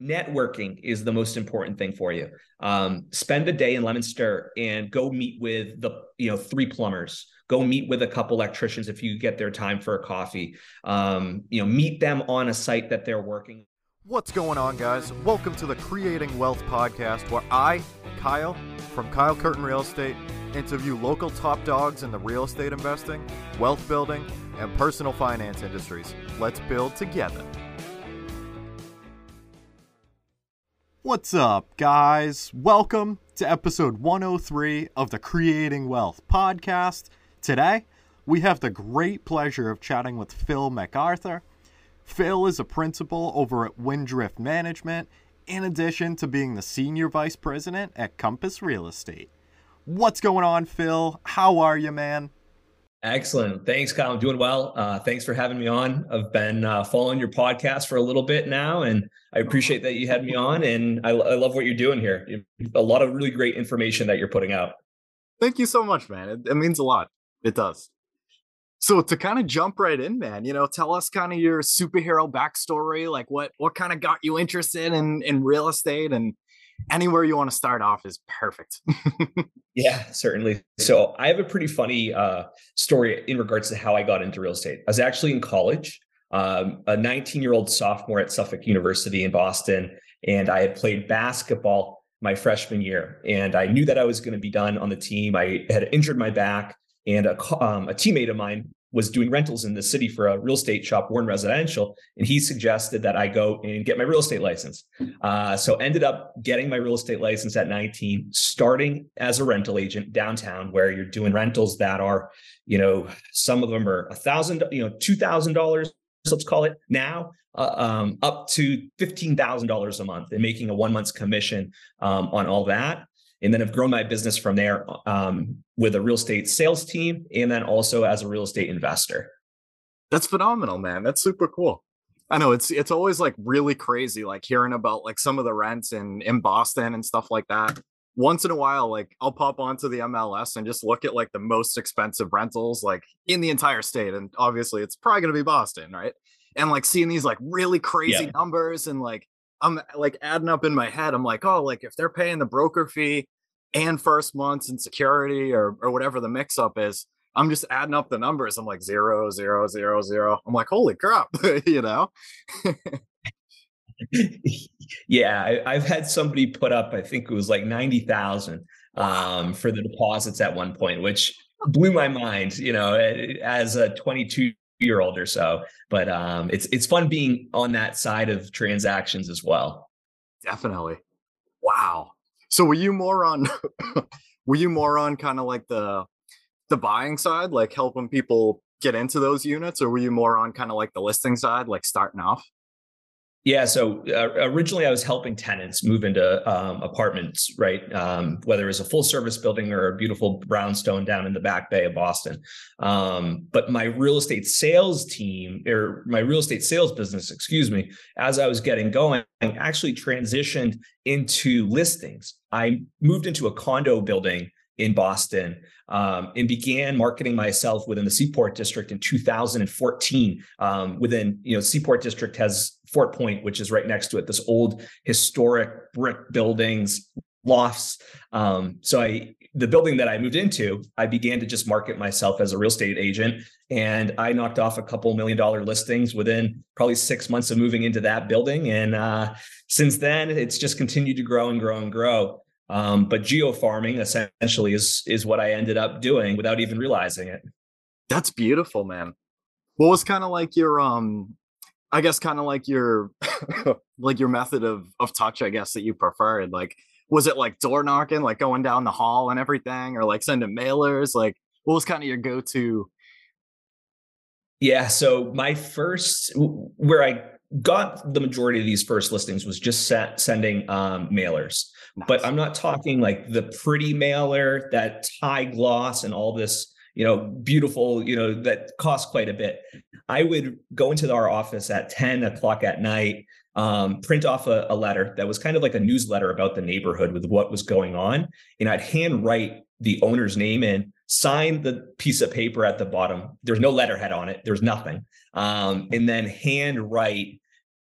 networking is the most important thing for you. Um, spend a day in Leominster and go meet with the you know three plumbers. Go meet with a couple electricians if you get their time for a coffee. Um, you know, meet them on a site that they're working. What's going on, guys? Welcome to the Creating Wealth podcast, where I, Kyle, from Kyle Curtin Real Estate, interview local top dogs in the real estate investing, wealth building, and personal finance industries. Let's build together. What's up, guys? Welcome to episode 103 of the Creating Wealth podcast. Today, we have the great pleasure of chatting with Phil MacArthur. Phil is a principal over at Windrift Management, in addition to being the senior vice president at Compass Real Estate. What's going on, Phil? How are you, man? Excellent. Thanks, Kyle. I'm doing well. Uh, thanks for having me on. I've been uh, following your podcast for a little bit now, and I appreciate that you had me on. And I, I love what you're doing here. A lot of really great information that you're putting out. Thank you so much, man. It, it means a lot. It does. So to kind of jump right in, man, you know, tell us kind of your superhero backstory, like what what kind of got you interested in in real estate and anywhere you want to start off is perfect. yeah, certainly. So I have a pretty funny uh, story in regards to how I got into real estate. I was actually in college, um, a 19 year old sophomore at Suffolk University in Boston, and I had played basketball my freshman year. And I knew that I was going to be done on the team. I had injured my back, and a, um, a teammate of mine was doing rentals in the city for a real estate shop, Warren Residential, and he suggested that I go and get my real estate license. Uh, so ended up getting my real estate license at 19, starting as a rental agent downtown, where you're doing rentals that are, you know, some of them are a thousand, you know, two thousand dollars, let's call it now, uh, um, up to fifteen thousand dollars a month, and making a one month's commission um, on all that and then have grown my business from there um, with a real estate sales team and then also as a real estate investor that's phenomenal man that's super cool i know it's it's always like really crazy like hearing about like some of the rents in in boston and stuff like that once in a while like i'll pop onto the mls and just look at like the most expensive rentals like in the entire state and obviously it's probably going to be boston right and like seeing these like really crazy yeah. numbers and like I'm like adding up in my head. I'm like, oh, like if they're paying the broker fee and first months and security or or whatever the mix up is, I'm just adding up the numbers. I'm like zero, zero, zero, zero. I'm like, holy crap, you know? yeah, I, have had somebody put up, I think it was like 90,000 um, for the deposits at one point, which blew my mind, you know, as a 22 year old or so. But um, it's it's fun being on that side of transactions as well. Definitely. Wow. So were you more on were you more on kind of like the the buying side, like helping people get into those units, or were you more on kind of like the listing side, like starting off? Yeah. So uh, originally, I was helping tenants move into um, apartments, right? Um, whether was a full service building or a beautiful brownstone down in the back bay of Boston. Um, but my real estate sales team, or my real estate sales business, excuse me, as I was getting going, actually transitioned into listings. I moved into a condo building in Boston um, and began marketing myself within the Seaport District in 2014. Um, within, you know, Seaport District has Fort Point, which is right next to it, this old historic brick buildings, lofts. Um, so I, the building that I moved into, I began to just market myself as a real estate agent, and I knocked off a couple million dollar listings within probably six months of moving into that building. And uh, since then, it's just continued to grow and grow and grow. Um, but geo farming essentially is is what I ended up doing without even realizing it. That's beautiful, man. What was kind of like your um I guess kind of like your like your method of of touch, I guess that you preferred. Like was it like door knocking, like going down the hall and everything, or like sending mailers? Like what was kind of your go-to? Yeah, so my first where I got the majority of these first listings was just set, sending um, mailers. Nice. But I'm not talking like the pretty mailer, that tie gloss and all this, you know, beautiful, you know, that costs quite a bit. I would go into our office at 10 o'clock at night, um, print off a, a letter that was kind of like a newsletter about the neighborhood with what was going on. And I'd handwrite the owner's name in, sign the piece of paper at the bottom. There's no letterhead on it. There's nothing. Um, and then handwrite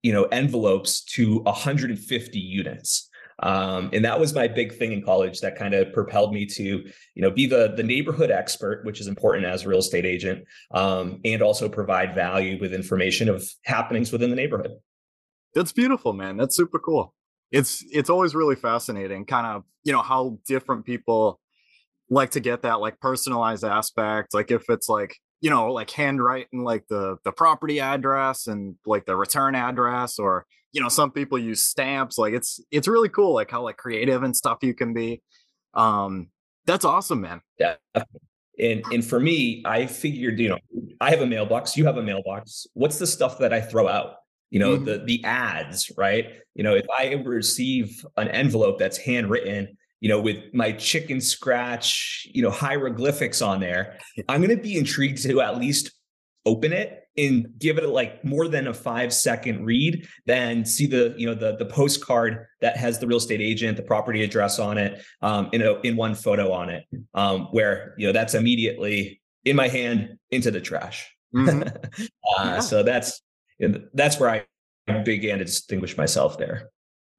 you know envelopes to 150 units um, and that was my big thing in college that kind of propelled me to you know be the the neighborhood expert which is important as a real estate agent um, and also provide value with information of happenings within the neighborhood. That's beautiful man. That's super cool. It's it's always really fascinating kind of you know how different people like to get that like personalized aspect like if it's like you know like handwriting like the the property address and like the return address or you know some people use stamps like it's it's really cool like how like creative and stuff you can be um that's awesome man. Yeah and and for me i figured you know i have a mailbox you have a mailbox what's the stuff that i throw out? You know mm-hmm. the the ads right? You know if i receive an envelope that's handwritten you know, with my chicken scratch, you know, hieroglyphics on there, I'm going to be intrigued to at least open it and give it like more than a five second read than see the you know the the postcard that has the real estate agent the property address on it um in a in one photo on it um where you know that's immediately in my hand into the trash mm-hmm. uh, yeah. so that's that's where i began to distinguish myself there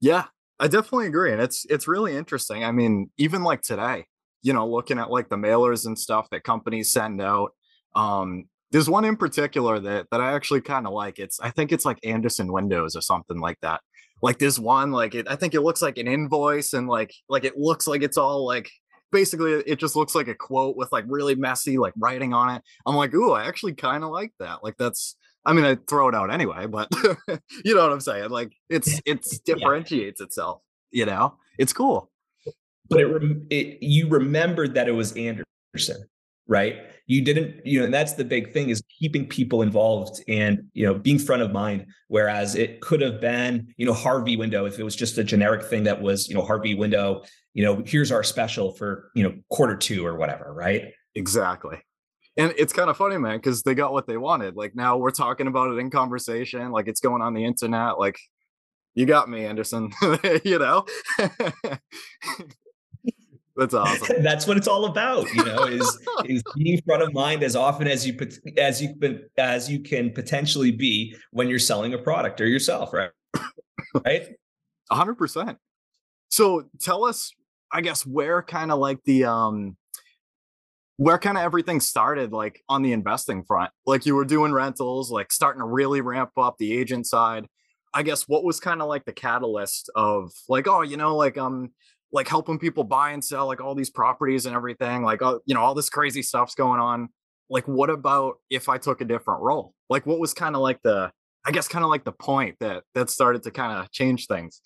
yeah I definitely agree. And it's it's really interesting. I mean, even like today, you know, looking at like the mailers and stuff that companies send out. Um, there's one in particular that that I actually kind of like. It's I think it's like Andersen Windows or something like that. Like this one, like it I think it looks like an invoice and like like it looks like it's all like basically it just looks like a quote with like really messy like writing on it. I'm like, ooh, I actually kind of like that. Like that's I mean, I throw it out anyway, but you know what I'm saying? Like it's it's differentiates yeah. itself. You know, it's cool. But it, it you remembered that it was Andersen, right? You didn't, you know, and that's the big thing is keeping people involved and you know being front of mind. Whereas it could have been, you know, Harvey window if it was just a generic thing that was, you know, Harvey window. You know, here's our special for you know quarter two or whatever, right? Exactly and it's kind of funny man because they got what they wanted like now we're talking about it in conversation like it's going on the internet like you got me andersen you know? That's awesome. That's what it's all about you know is is being front of mind as often as you as you as you can potentially be when you're selling a product or yourself right? Right? 100% so tell us i guess where kind of like the um where kind of everything started like on the investing front. Like you were doing rentals like starting to really ramp up the agent side. I guess what was kind of like the catalyst of like oh you know like um like helping people buy and sell like all these properties and everything like oh you know all this crazy stuff's going on. Like what about if i took a different role? Like what was kind of like the i guess kind of like the point that that started to kind of change things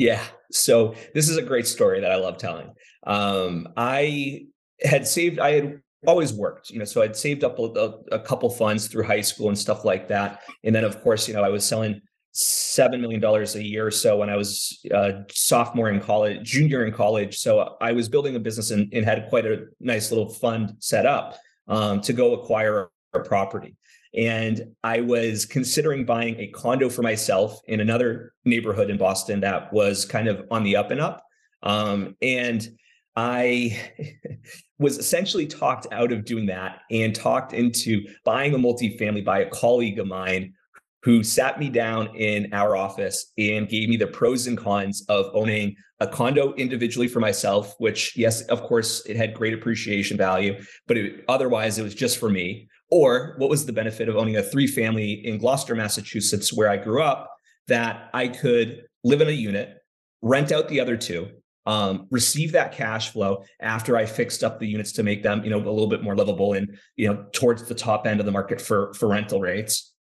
yeah. So this is a great story that I love telling. Um, I had saved, I had always worked, you know, so I'd saved up a, a, couple funds through high school and stuff like that. And then, of course, you know, I was selling seven million dollars a year or so when I was a sophomore in college, junior in college. So I was building a business and, and had quite a nice little fund set up um, to go acquire a property. And I was considering buying a condo for myself in another neighborhood in Boston that was kind of on the up and up. Um, and I was essentially talked out of doing that and talked into buying a multifamily by a colleague of mine who sat me down in our office and gave me the pros and cons of owning a condo individually for myself, which, yes, of course, it had great appreciation value, but it, otherwise it was just for me. Or what was the benefit of owning a three family in Gloucester, Massachusetts, where I grew up, that I could live in a unit, rent out the other two, um, receive that cash flow after I fixed up the units to make them, you know, a little bit more livable and, you know, towards the top end of the market for for rental rates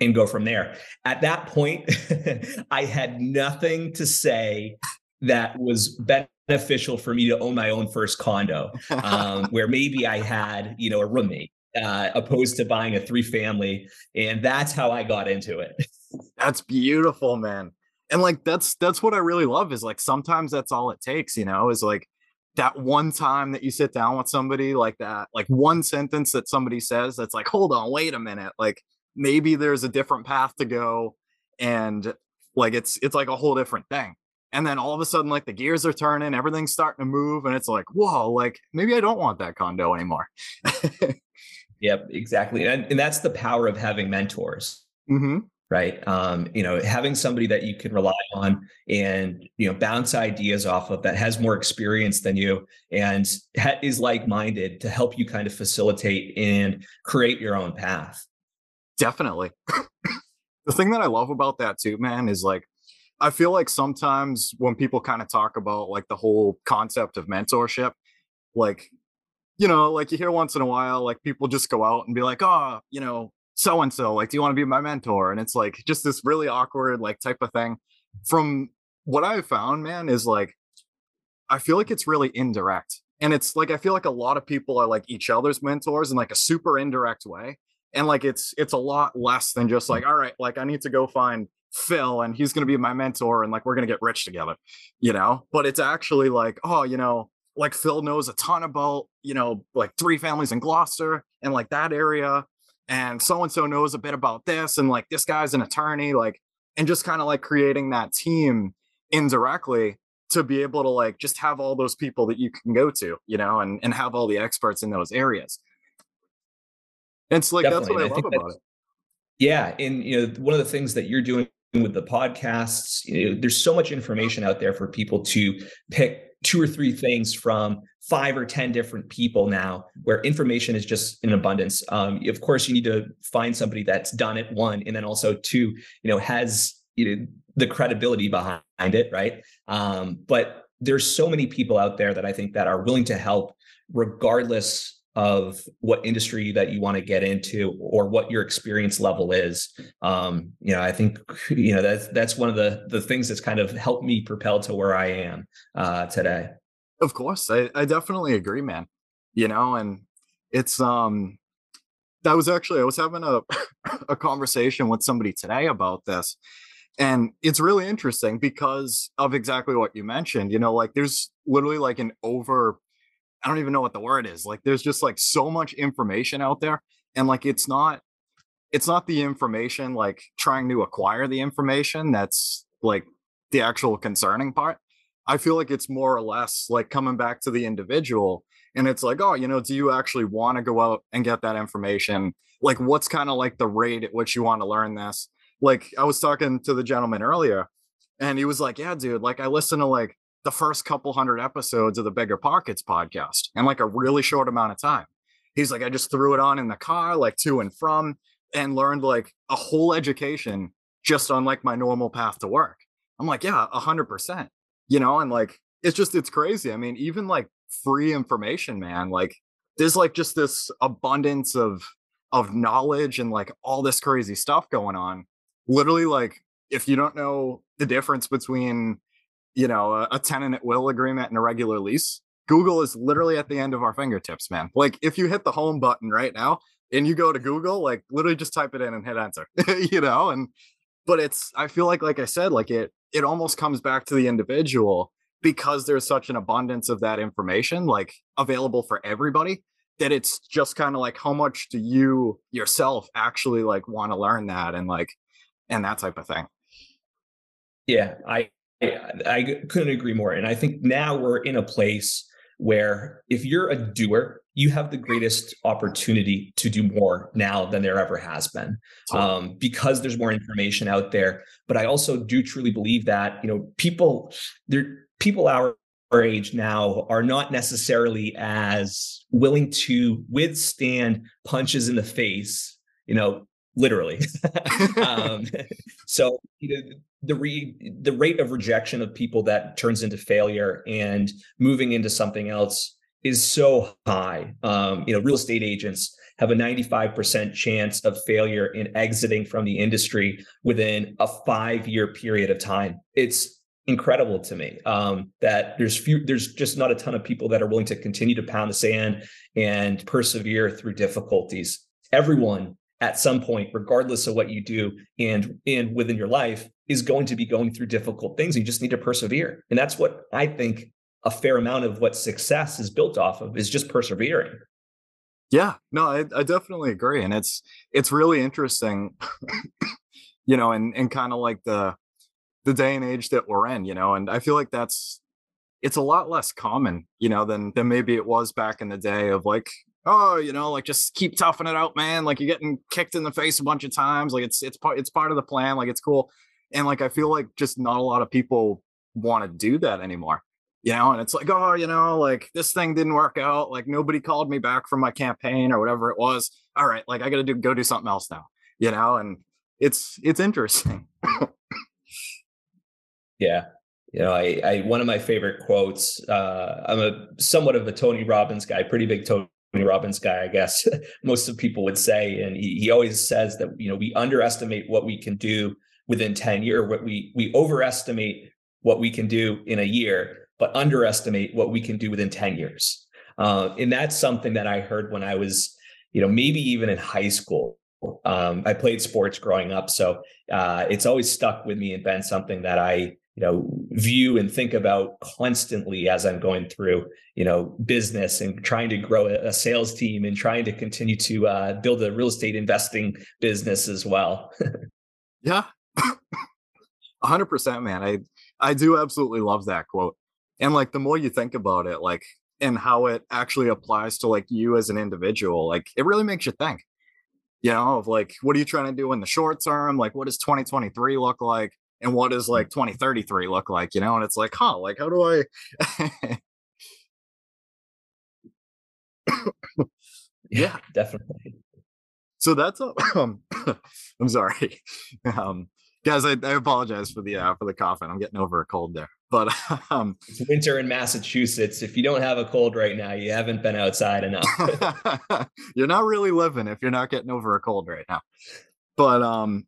and go from there. At that point, I had nothing to say that was beneficial for me to own my own first condo, um, where maybe I had, you know, a roommate uh, opposed to buying a three family. And that's how I got into it. That's beautiful, man. And like that's that's what I really love is like sometimes that's all it takes, you know, is like that one time that you sit down with somebody like that, like one sentence that somebody says that's like, hold on, wait a minute. Like maybe there's a different path to go. And like it's it's like a whole different thing. And then all of a sudden, like the gears are turning, everything's starting to move, and it's like, whoa, like maybe I don't want that condo anymore. Yep, exactly. And, and that's the power of having mentors. Mm-hmm. right um, you know having somebody that you can rely on and you know bounce ideas off of that has more experience than you and ha- is like-minded to help you kind of facilitate and create your own path definitely the thing that i love about that too man is like i feel like sometimes when people kind of talk about like the whole concept of mentorship like you know like you hear once in a while like people just go out and be like oh you know so and so like do you want to be my mentor? And it's like just this really awkward like type of thing. From what i've found man is like i feel like it's really indirect. And it's like i feel like a lot of people are like each other's mentors in like a super indirect way. And like it's it's a lot less than just like all right like i need to go find phil and he's going to be my mentor and like we're going to get rich together you know? But it's actually like oh you know like phil knows a ton about you know like three families in gloucester and like that area and so and so knows a bit about this and like this guy's an attorney like and just kind of like creating that team indirectly to be able to like just have all those people that you can go to you know and and have all the experts in those areas it's like Definitely. that's what i, I love about it yeah and you know one of the things that you're doing with the podcasts you know, there's so much information out there for people to pick two or three things from five or 10 different people now where information is just in abundance. Um, of course, you need to find somebody that's done it, one, and then also two, you know, has you know, the credibility behind it, right? Um, but there's so many people out there that I think that are willing to help regardless of what industry that you want to get into or what your experience level is. Um, you know i think you know that's that's one of the the things that's kind of helped me propel to where i am uh, today. Of course I, I definitely agree man. You know and it's um that was actually i was having a a conversation with somebody today about this and it's really interesting because of exactly what you mentioned you know like there's literally like an over I don't even know what the word is. Like there's just like so much information out there and like it's not it's not the information like trying to acquire the information that's like the actual concerning part. I feel like it's more or less like coming back to the individual and it's like, oh, you know, do you actually want to go out and get that information? Like what's kind of like the rate at which you want to learn this? Like I was talking to the gentleman earlier and he was like, yeah, dude, like I listen to like the first couple hundred episodes of the BiggerPockets podcast in like a really short amount of time. He's like, I just threw it on in the car, like to and from, and learned like a whole education just on like my normal path to work. I'm like, yeah, a hundred percent, you know, and like it's just it's crazy. I mean, even like free information, man, like there's like just this abundance of of knowledge and like all this crazy stuff going on. Literally, like if you don't know the difference between you know, a, a tenant at will agreement and a regular lease. Google is literally at the end of our fingertips, man. Like if you hit the home button right now and you go to Google, like literally just type it in and hit enter, you know, and but it's I feel like like I said, like it it almost comes back to the individual because there's such an abundance of that information like available for everybody that it's just kind of like how much do you yourself actually like want to learn that and like and that type of thing. Yeah, I I, couldn't agree more. And I think now we're in a place where if you're a doer, you have the greatest opportunity to do more now than there ever has been um, because there's more information out there. But I also do truly believe that you know people, there people our our age now are not necessarily as willing to withstand punches in the face you know literally. um, so you know, the re- the rate of rejection of people that turns into failure and moving into something else is so high. Um, you know, real estate agents have a 95% chance of failure in exiting from the industry within a five year period of time. It's incredible to me um, that there's few, there's just not a ton of people that are willing to continue to pound the sand and persevere through difficulties. Everyone at some point, regardless of what you do and and within your life, is going to be going through difficult things. You just need to persevere. And that's what I think a fair amount of what success is built off of is just persevering. Yeah, no, I, I definitely agree. And it's it's really interesting, you know, and and kind of like the the day and age that we're in, you know, and I feel like that's it's a lot less common, you know, than than maybe it was back in the day of like oh, you know, like just keep toughing it out, man. Like you're getting kicked in the face a bunch of times. Like it's it's part it's part of the plan. Like it's cool. And like I feel like just not a lot of people want to do that anymore. You know, and it's like, oh, you know, like this thing didn't work out. Like nobody called me back from my campaign or whatever it was. All right, like I gotta do go do something else now. You know, and it's it's interesting. yeah. You know, I, I one of my favorite quotes. Uh, I'm a somewhat of a Tony Robbins guy, pretty big Tony Robbins guy, I guess most of people would say. And he, he always says that, you know, we underestimate what we can do within 10 years, what we we overestimate what we can do in a year, but underestimate what we can do within 10 years. Uh, and that's something that I heard when I was, you know, maybe even in high school. Um, I played sports growing up, so uh, it's always stuck with me and been something that I you know view and think about constantly as i'm going through you know business and trying to grow a, sales team and trying to continue to uh, build a real estate investing business as well. Yeah. 100% man. I i do absolutely love that quote. And like the more you think about it like and how it actually applies to like you as an individual like it really makes you think you know of like what are you trying to do in the short term? Like what does 2023 look like and what does like 2033 look like you know and it's like huh like how do i yeah definitely. So that's um i'm sorry. Um guys I, I apologize for the uh for the coughing. I'm getting over a cold there. But um it's winter in massachusetts. If you don't have a cold right now you haven't been outside enough. You're not really living if you're not getting over a cold right now. But um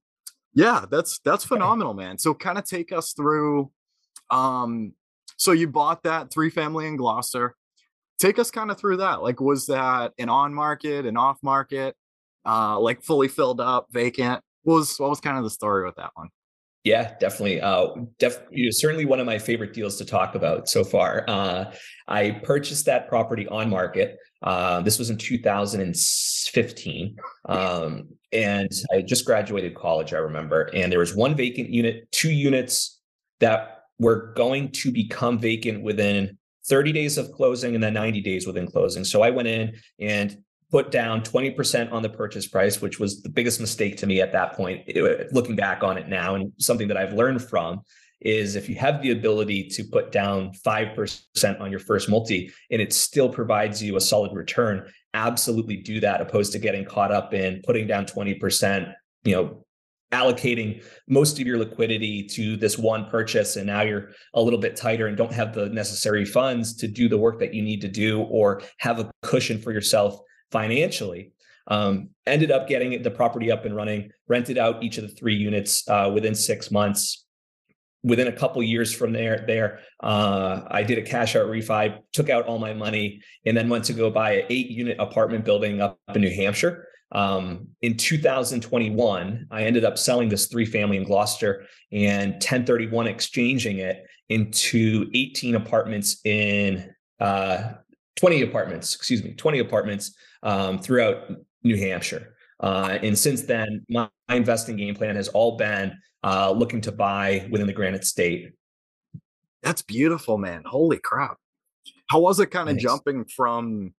yeah, that's that's phenomenal, man. So kind of take us through um so you bought that three family in Gloucester. Take us kind of through that. Like was that an on market, an off market, uh like fully filled up, vacant? What was what was kind of the story with that one? Yeah, definitely. Uh, def- certainly one of my favorite deals to talk about so far. Uh, I purchased that property on market. Uh, this was in 2015. Um, and I just graduated college, I remember. And there was one vacant unit, two units that were going to become vacant within 30 days of closing and then 90 days within closing. So I went in and put down 20% on the purchase price, which was the biggest mistake to me at that point. It, looking back on it now, and something that I've learned from is if you have the ability to put down 5% on your first multi and it still provides you a solid return, absolutely do that opposed to getting caught up in putting down 20%, you know, allocating most of your liquidity to this one purchase and now you're a little bit tighter and don't have the necessary funds to do the work that you need to do or have a cushion for yourself financially um, ended up getting the property up and running rented out each of the three units uh, within six months. Within a couple years from there there uh, i did a cash out refi took out all my money and then went to go buy an eight unit apartment building up in new hampshire. Um, in 2021 i ended up selling this three family in gloucester and 1031 exchanging it into 18 apartments in uh, 20 apartments excuse me 20 apartments um, throughout new hampshire uh, and since then my, my investing game plan has all been uh, looking to buy within the Granite State. That's beautiful, man. Holy crap. How was it kind of jumping from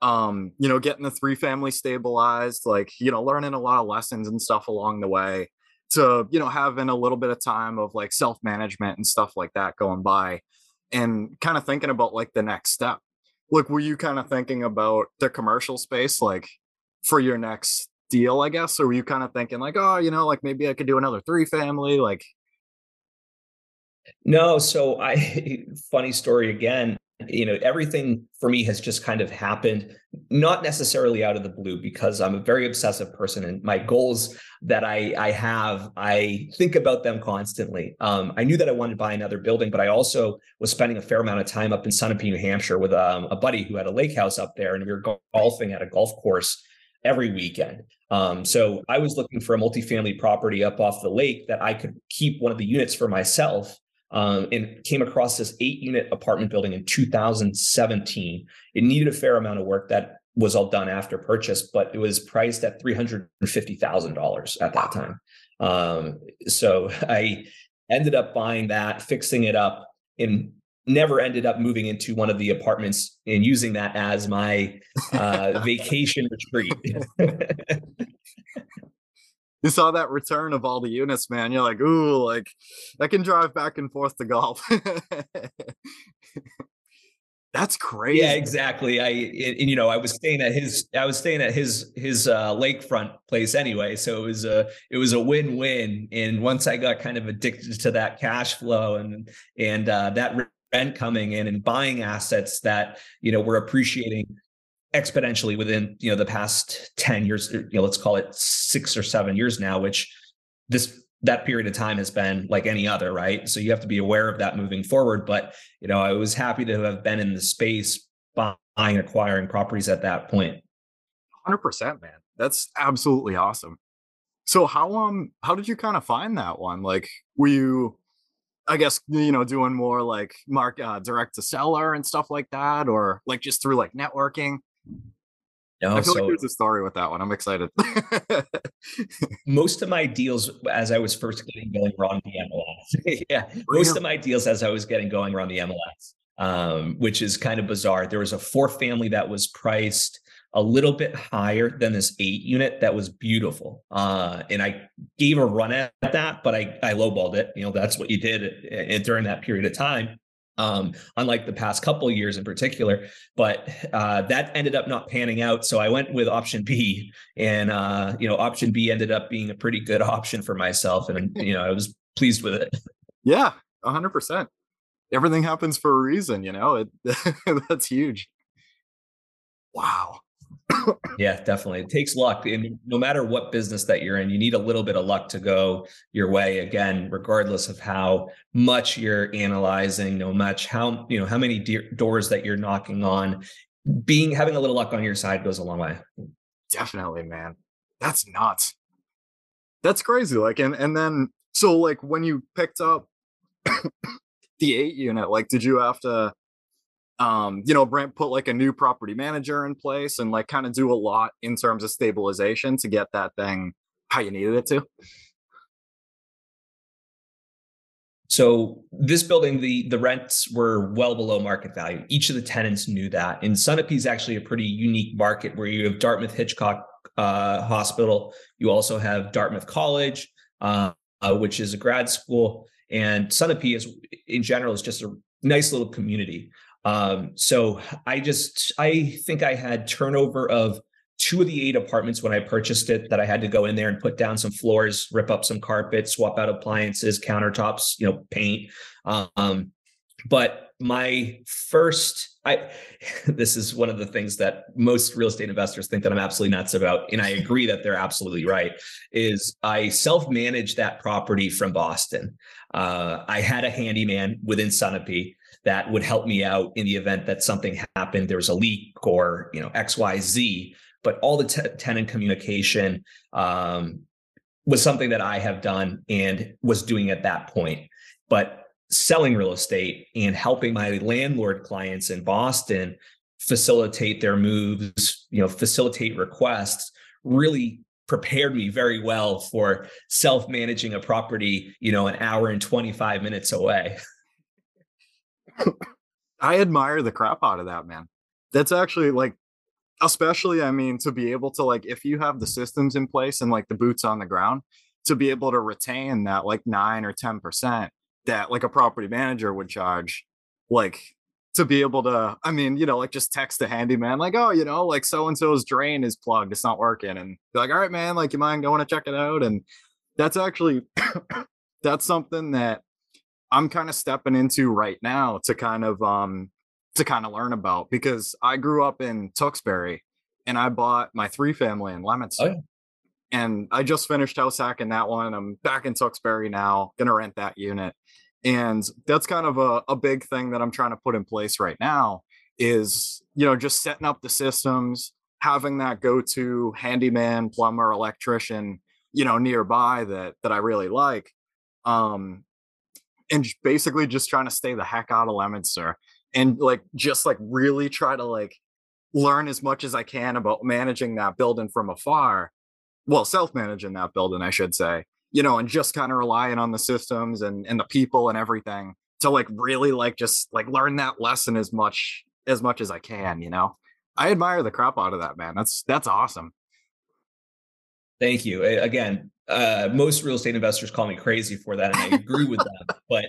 um, you know, getting the three family stabilized, like, you know, learning a lot of lessons and stuff along the way to, you know, having a little bit of time of like self-management and stuff like that going by and kind of thinking about like the next step. Like, were you kind of thinking about the commercial space, like for your next deal, I guess? Or were you kind of thinking like, oh, you know, like maybe I could do another three family? Like, no. So I, funny story again, you know, everything for me has just kind of happened, not necessarily out of the blue, because I'm a very obsessive person and my goals that I, I have, I think about them constantly. Um, I knew that I wanted to buy another building, but I also was spending a fair amount of time up in Sunapee, New Hampshire with um, a buddy who had a lake house up there and we were golfing at a golf course every weekend. Um, so I was looking for a multifamily property up off the lake that I could keep one of the units for myself. Um, and came across this eight unit apartment building in 2017. It needed a fair amount of work that was all done after purchase, but it was priced at $350,000 at that time. Um, so I ended up buying that, fixing it up. And never ended up moving into one of the apartments and using that as my uh, vacation retreat. you saw that return of all the units, man. You're like, ooh, like I can drive back and forth to golf. That's crazy. Yeah, exactly. I and, you know I was staying at his I was staying at his his uh, lakefront place anyway, so it was a it was a win win. And once I got kind of addicted to that cash flow and and uh, that rent coming in and buying assets that you know were appreciating exponentially within you know the past 10 years you know let's call it 6 or 7 years now which this that period of time has been like any other, right? So you have to be aware of that moving forward. But you know, I was happy to have been in the space buying, acquiring properties at that point. Hundred percent, man. That's absolutely awesome. So how um how did you kind of find that one? Like, were you, I guess you know, doing more like mark uh, direct to seller and stuff like that, or like just through like networking? No, I feel so, like there's a story with that one. I'm excited. most of my deals, as I was first getting going, were on the MLS. yeah, most of my deals, as I was getting going, were on the MLS, um, which is kind of bizarre. There was a four family that was priced a little bit higher than this eight unit that was beautiful, uh, and I gave a run at that, but I I lowballed it. You know, that's what you did during that period of time um, unlike the past couple years in particular. But uh, that ended up not panning out, so I went with option B, and uh, you know, option B ended up being a pretty good option for myself, and you know, I was pleased with it. Yeah, hundred percent. Everything happens for a reason, you know. It that's huge. Wow yeah, definitely. It takes luck. And no matter what business that you're in, you need a little bit of luck to go your way again, regardless of how much you're analyzing, no much how, you know, how many de- doors that you're knocking on. Being having a little luck on your side goes a long way. Definitely, man. That's nuts. That's crazy. Like, and and then so like when you picked up the eight unit, like did you have to um, you know, Brent put like a new property manager in place and like kind of do a lot in terms of stabilization to get that thing how you needed it to. So this building, the the rents were well below market value. Each of the tenants knew that. And Sunapee is actually a pretty unique market where you have Dartmouth Hitchcock uh, Hospital. You also have Dartmouth College, uh, uh, which is a grad school, and Sunapee is in general is just a nice little community. Um, so I just I think I had turnover of two of the eight apartments when I purchased it that I had to go in there and put down some floors, rip up some carpet, swap out appliances, countertops, you know, paint. Um, but my first I this is one of the things that most real estate investors think that I'm absolutely nuts about and I agree that they're absolutely right is I self-managed that property from Boston. Uh, I had a handyman within Sunapee that would help me out in the event that something happened, there was a leak or you know X Y Z. But all the t- tenant communication um, was something that I have done and was doing at that point. But selling real estate and helping my landlord clients in Boston facilitate their moves, you know, facilitate requests really prepared me very well for self-managing a property, you know, an hour and 25 minutes away. I admire the crap out of that, man. That's actually like, especially, I mean, to be able to, like, if you have the systems in place and like the boots on the ground, to be able to retain that like nine or 10% that like a property manager would charge, like, to be able to, I mean, you know, like just text a handyman, like, oh, you know, like so and so's drain is plugged, it's not working. And be like, all right, man, like, you mind going to check it out? And that's actually, that's something that I'm kind of stepping into right now to kind of um to kind of learn about because I grew up in Tewksbury and I bought my three family in Leominster. Oh, yeah. And I just finished house hacking that one. I'm back in Tewksbury now, gonna rent that unit. And that's kind of a, a big thing that I'm trying to put in place right now is, you know, just setting up the systems, having that go-to handyman, plumber, electrician, you know, nearby that that I really like. Um, and basically just trying to stay the heck out of Leominster and like just like really try to like learn as much as I can about managing that building from afar. Well, self-managing that building, I should say, you know, and just kind of relying on the systems and and the people and everything to like really like just like learn that lesson as much as much as I can, you know. I admire the crap out of that, man. That's that's awesome. Thank you. Again, uh, most real estate investors call me crazy for that, and I agree with them. But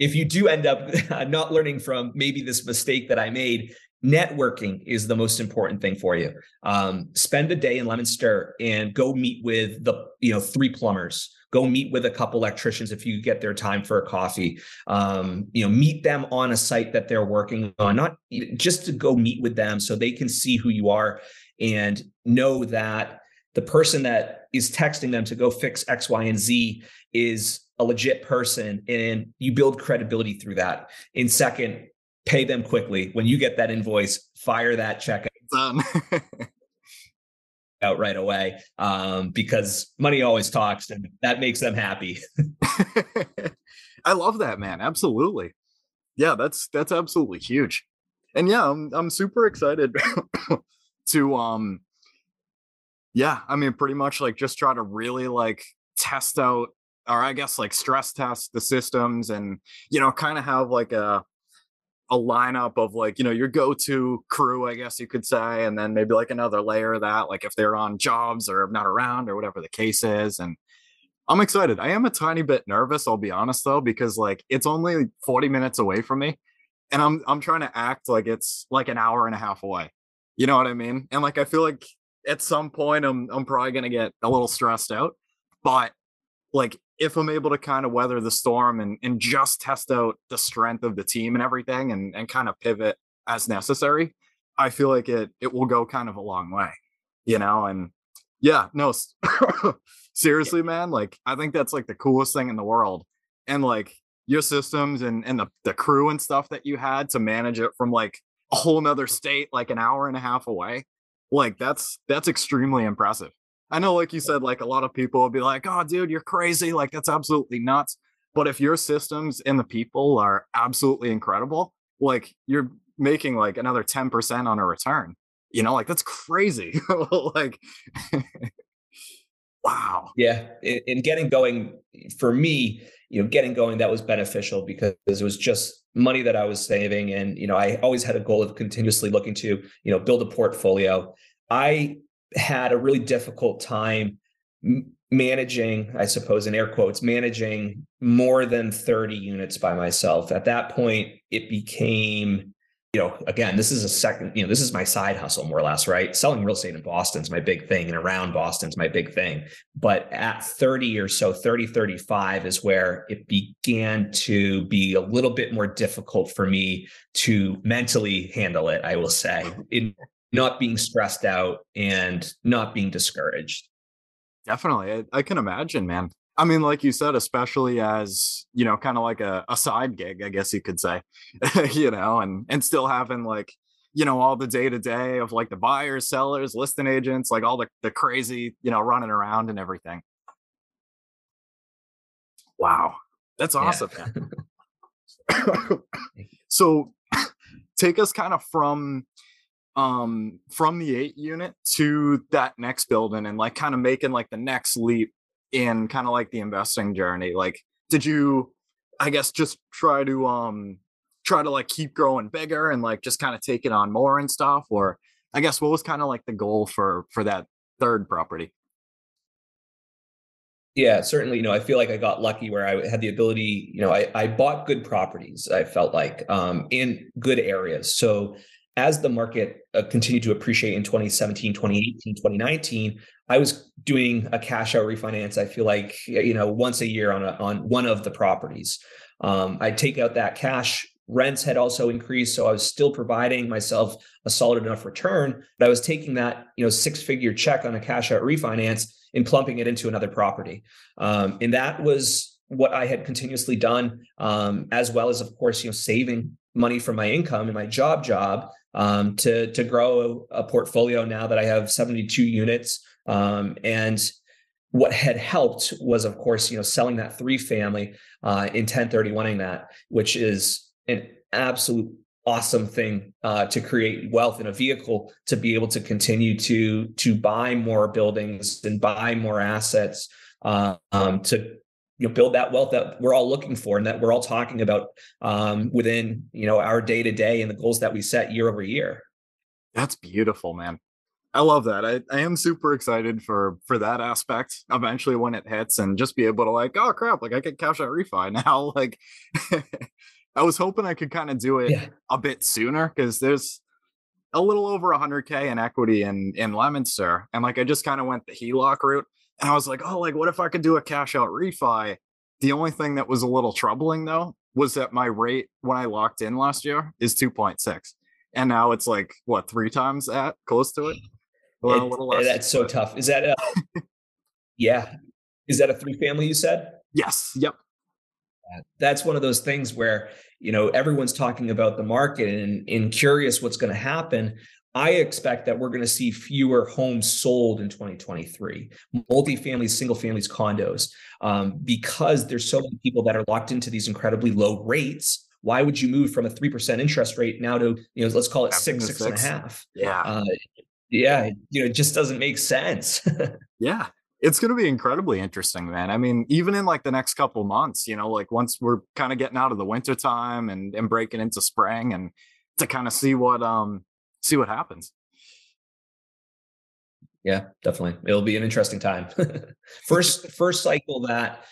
if you do end up not learning from maybe this mistake that I made, networking is the most important thing for you. Um, spend a day in Leominster and go meet with the you know three plumbers. Go meet with a couple electricians if you get their time for a coffee. Um, you know, meet them on a site that they're working on, not just to go meet with them so they can see who you are and know that the person that is texting them to go fix X, Y, and Z is a legit person. And you build credibility through that. In second, pay them quickly. When you get that invoice, fire that check out right away um, because money always talks and that makes them happy. I love that, man. Absolutely. Yeah, that's that's absolutely huge. And yeah, I'm I'm super excited to um yeah, I mean, pretty much like just try to really like test out, or I guess like stress test the systems, and you know, kind of have like a a lineup of like you know your go-to crew, I guess you could say, and then maybe like another layer of that, like if they're on jobs or not around or whatever the case is, and I'm excited. I am a tiny bit nervous, I'll be honest though, because like it's only 40 minutes away from me, and I'm I'm trying to act like it's like an hour and a half away. You know what I mean? And like I feel like at some point I'm I'm probably gonna get a little stressed out. But like if I'm able to kind of weather the storm and and just test out the strength of the team and everything and and kind of pivot as necessary, I feel like it it will go kind of a long way, you know. And yeah, no, seriously, man, like I think that's like the coolest thing in the world. And like your systems and and the the crew and stuff that you had to manage it from like a whole nother state, like an hour and a half away like that's that's extremely impressive. I know, like you said, like a lot of people will be like, "Oh, dude, you're crazy! Like that's absolutely nuts." But if your systems and the people are absolutely incredible, like you're making like another ten percent on a return. You know, like that's crazy. like, wow. Yeah, in getting going for me, you know, getting going that was beneficial because it was just money that I was saving. And, you know, I always had a goal of continuously looking to, you know, build a portfolio. I had a really difficult time managing, I suppose, in air quotes, managing more than 30 units by myself. At that point, it became you know, again, this is a second, you know, this is my side hustle more or less, right? Selling real estate in Boston's my big thing and around Boston's my big thing. But at 30 or so, 30, 35 is where it began to be a little bit more difficult for me to mentally handle it, I will say, in not being stressed out and not being discouraged. Definitely. I, I can imagine, man. I mean, like you said, especially as you know, kind of like a, a side gig, I guess you could say, you know, and and still having like you know all the day to day of like the buyers, sellers, listing agents, like all the the crazy you know running around and everything. Wow, that's awesome. Yeah. so, take us kind of from um from the eight unit to that next building and like kind of making like the next leap in kind of like the investing journey like did you i guess just try to um try to like keep growing bigger and like just kind of take it on more and stuff? Or i guess what was kind of like the goal for for that third property? Yeah certainly you know i feel like i got lucky where i had the ability you know i, I bought good properties i felt like um, in good areas. So as the market uh, continued to appreciate in 2017 2018 2019 i was doing a cash out refinance i feel like you know once a year on a, on one of the properties um, i'd take out that cash rents had also increased so i was still providing myself a solid enough return but i was taking that you know six figure check on a cash out refinance and plumping it into another property um, and that was what i had continuously done um, as well as of course you know saving money from my income and my job job um, to to grow a, portfolio now that I have 72 units. Um, and what had helped was, of course, you know, selling that three family uh, in 1031ing that, which is an absolute awesome thing uh, to create wealth in a vehicle to be able to continue to to buy more buildings and buy more assets uh, um, to you know build that wealth that we're all looking for and that we're all talking about um, within you know our day to day and the goals that we set year over year. That's beautiful man i love that I, I am super excited for for that aspect eventually when it hits and just be able to like oh crap like i can cash out refi now like i was hoping i could kind of do it yeah. a bit sooner because there's a little over 100k in equity in in leominster and like i just kind of went the heloc route and I was like, oh, like what if I could do a cash out refi? The only thing that was a little troubling though was that my rate when I locked in last year is 2.6. And now it's like what three times that close to it? Well, it, a little less. That's so tough. Is that a yeah? Is that a three family you said? Yes. Yep. That's one of those things where you know everyone's talking about the market and, and curious what's going to happen I expect that we're going to see fewer homes sold in 2023, multifamily, single families, condos, um, because there's so many people that are locked into these incredibly low rates. Why would you move from a three percent interest rate now to you know let's call it six, six, six and a half? Yeah, uh, yeah, you know, it just doesn't make sense. yeah, it's going to be incredibly interesting, man. I mean, even in like the next couple months, you know, like once we're kind of getting out of the winter time and and breaking into spring, and to kind of see what um see what happens. Yeah, definitely. It'll be an interesting time. first first cycle that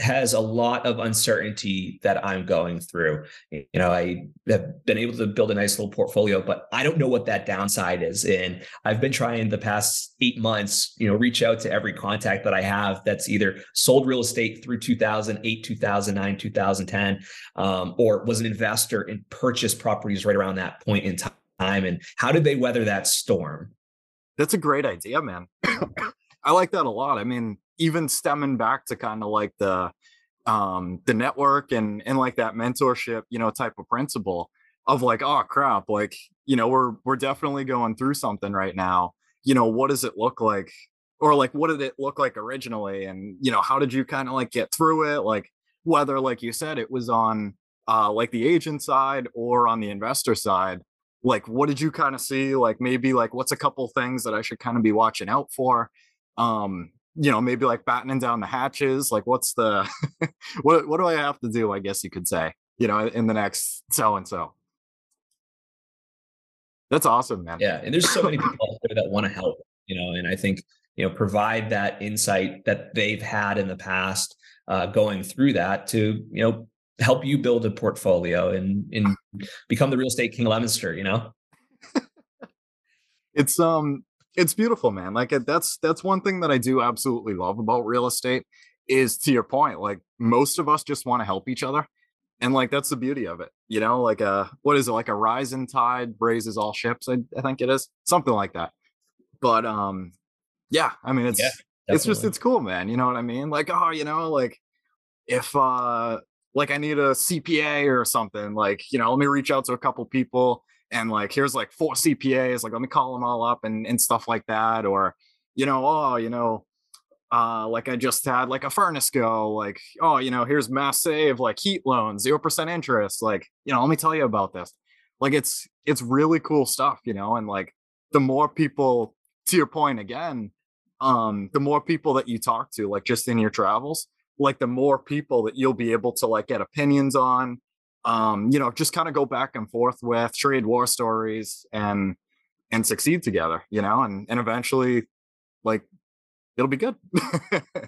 has a lot of uncertainty that I'm going through. You know, I have been able to build a nice little portfolio, but I don't know what that downside is. And I've been trying the past eight months, you know, reach out to every contact that I have that's either sold real estate through 2008, 2009, 2010, um, or was an investor and purchased properties right around that point in time time and how did they weather that storm? That's a great idea, man. I like that a lot. I mean, even stemming back to kind of like the um the network and and like that mentorship, you know, type of principle of like, oh crap, like, you know, we're we're definitely going through something right now. You know, what does it look like? Or like what did it look like originally? And you know, how did you kind of like get through it? Like whether like you said it was on uh like the agent side or on the investor side like what did you kind of see like maybe like what's a couple things that i should kind of be watching out for um you know maybe like battening down the hatches like what's the what what do i have to do i guess you could say you know in the next so and so that's awesome man yeah and there's so many people out there that want to help you know and i think you know provide that insight that they've had in the past uh, going through that to you know help you build a portfolio and and become the real estate king of Leominster, you know? it's um it's beautiful, man. Like that's that's one thing that I do absolutely love about real estate is to your point, like most of us just want to help each other. And like that's the beauty of it. You know, like a uh, what is it, like a rising tide raises all ships, I, I think it is. Something like that. But um yeah, I mean it's yeah, it's just it's cool, man. You know what I mean? Like, oh, you know, like if uh like I need a CPA or something, like, you know, let me reach out to a couple people and like here's like four CPAs, like let me call them all up and and stuff like that. Or, you know, oh, you know, uh, like I just had like a furnace go, like, oh, you know, here's mass save, like heat loan, zero percent interest. Like, you know, let me tell you about this. Like it's it's really cool stuff, you know, and like the more people, to your point again, um, the more people that you talk to, like just in your travels, like the more people that you'll be able to like get opinions on um you know just kind of go back and forth with trade war stories and and succeed together you know and and eventually like it'll be good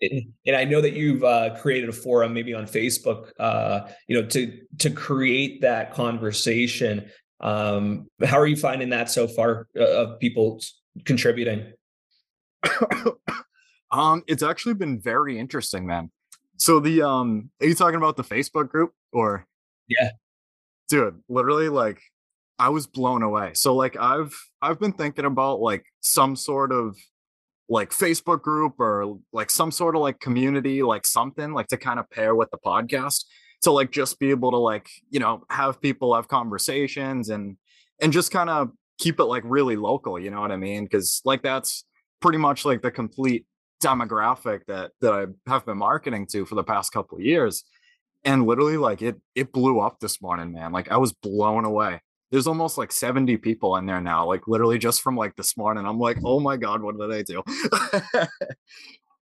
and I know that you've uh, created a forum, maybe on Facebook, uh, you know, to to create that conversation. Um, how are you finding that so far uh, of people contributing? Um, it's actually been very interesting, man. So the um, are you talking about the Facebook group or? Yeah, dude, literally, like, I was blown away. So like, I've I've been thinking about like some sort of like Facebook group or like some sort of like community, like something like to kind of pair with the podcast to like just be able to like you know have people have conversations and and just kind of keep it like really local you know what i mean because like that's pretty much like the complete demographic that that I have been marketing to for the past couple of years. And literally like it it blew up this morning, man. Like I was blown away. There's almost like 70 people in there now, like literally just from like this morning. I'm like, oh my God, what did I do?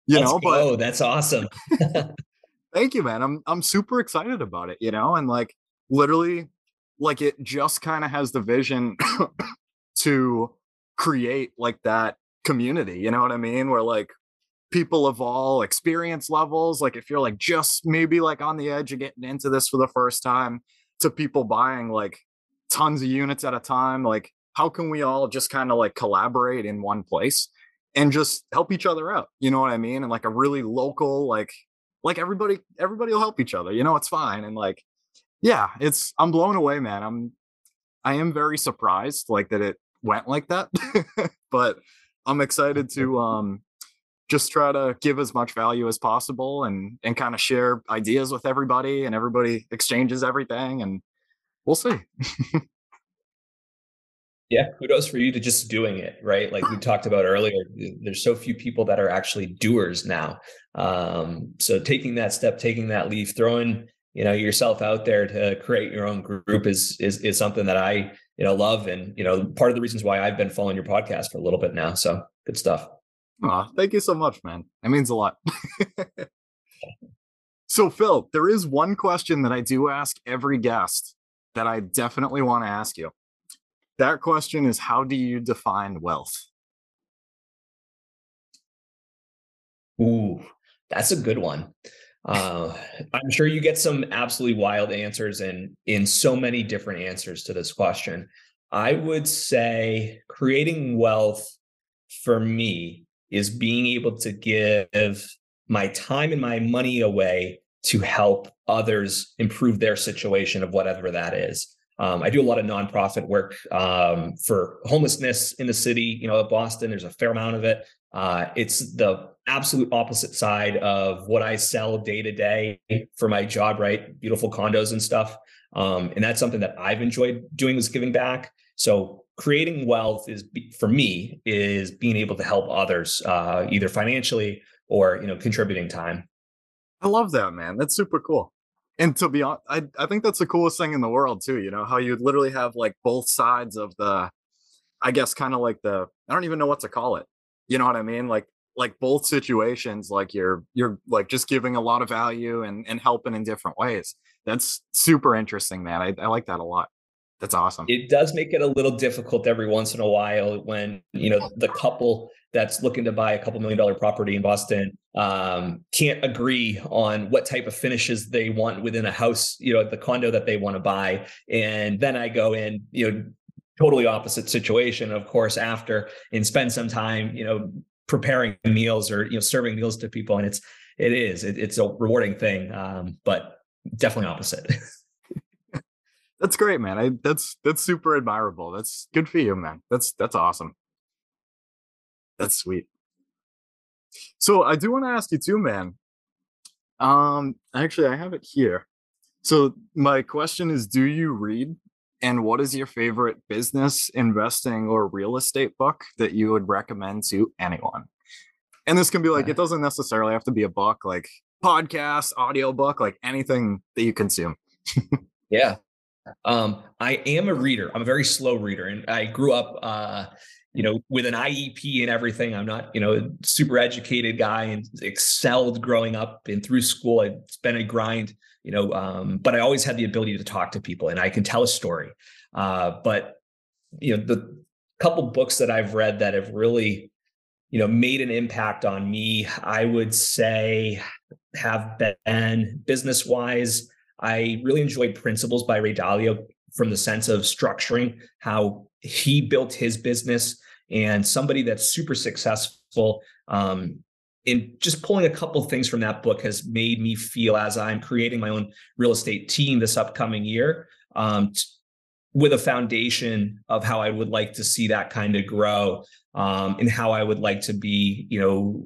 You Let's know, go. but that's awesome. thank you, man. I'm I'm super excited about it, you know, and like literally like it just kind of has the vision to create like that community, you know what I mean? Where like people of all experience levels, like if you're like just maybe like on the edge of getting into this for the first time, to people buying like tons of units at a time, like how can we all just kind of like collaborate in one place and just help each other out? You know what I mean? And like a really local, like like everybody, everybody will help each other, you know, it's fine. And like, yeah, it's I'm blown away, man. I'm I am very surprised like that it went like that. but I'm excited to um just try to give as much value as possible and and kind of share ideas with everybody and everybody exchanges everything and we'll see. yeah, kudos for you to just doing it, right? Like we talked about earlier, there's so few people that are actually doers now. Um, so taking that step, taking that leap, throwing you know yourself out there to create your own group is is is something that I you know love and you know part of the reasons why I've been following your podcast for a little bit now. So good stuff. Thank you so much, man. That means a lot. so, Phil, there is one question that I do ask every guest that I definitely want to ask you. That question is How do you define wealth? Ooh, that's a good one. Uh, I'm sure you get some absolutely wild answers and in so many different answers to this question. I would say creating wealth for me is being able to give my time and my money away to help others improve their situation of whatever that is. Um, I do a lot of nonprofit work um, for homelessness in the city. You know, Boston, there's a fair amount of it. Uh, it's the absolute opposite side of what I sell day to day for my job, right? Beautiful condos and stuff. Um, and that's something that I've enjoyed doing is giving back. So creating wealth is for me is being able to help others uh, either financially or you know contributing time. I love that man. That's super cool. And to be honest I, I think that's the coolest thing in the world too you know how you literally have like both sides of the i guess kind of like the i don't even know what to call it. You know what i mean? Like like both situations like you're you're like just giving a lot of value and and helping in different ways. That's super interesting man. I, I like that a lot that's awesome. It does make it a little difficult every once in a while when you know the couple that's looking to buy a couple million dollar property in Boston um, can't agree on what type of finishes they want within a house, you know, the condo that they want to buy, and then I go in, you know, totally opposite situation, of course, after and spend some time, you know, preparing meals or you know serving meals to people, and it's it is it, it's a rewarding thing, um, but definitely opposite. That's great, man. I that's that's super admirable. That's good for you, man. That's that's awesome. That's sweet. So I do want to ask you too, man. Um, actually, I have it here. So my question is: Do you read? And what is your favorite business, investing, or real estate book that you would recommend to anyone? And this can be like, it doesn't necessarily have to be a book, like podcast, audio book, like anything that you consume. yeah. Um, I am a reader. I'm a very slow reader, and I grew up, uh, you know, with an IEP and everything. I'm not, you know, a super educated guy and excelled growing up and through school. It's been a grind, you know, um, but I always had the ability to talk to people and I can tell a story. Uh, but you know, the couple books that I've read that have really, you know, made an impact on me, I would say have been business wise I really enjoyed Principles by Ray Dalio from the sense of structuring how he built his business and somebody that's super successful. Um, and just pulling a couple things from that book has made me feel as I'm creating my own real estate team this upcoming year um, t- with a foundation of how I would like to see that kind of grow um, and how I would like to be, you know,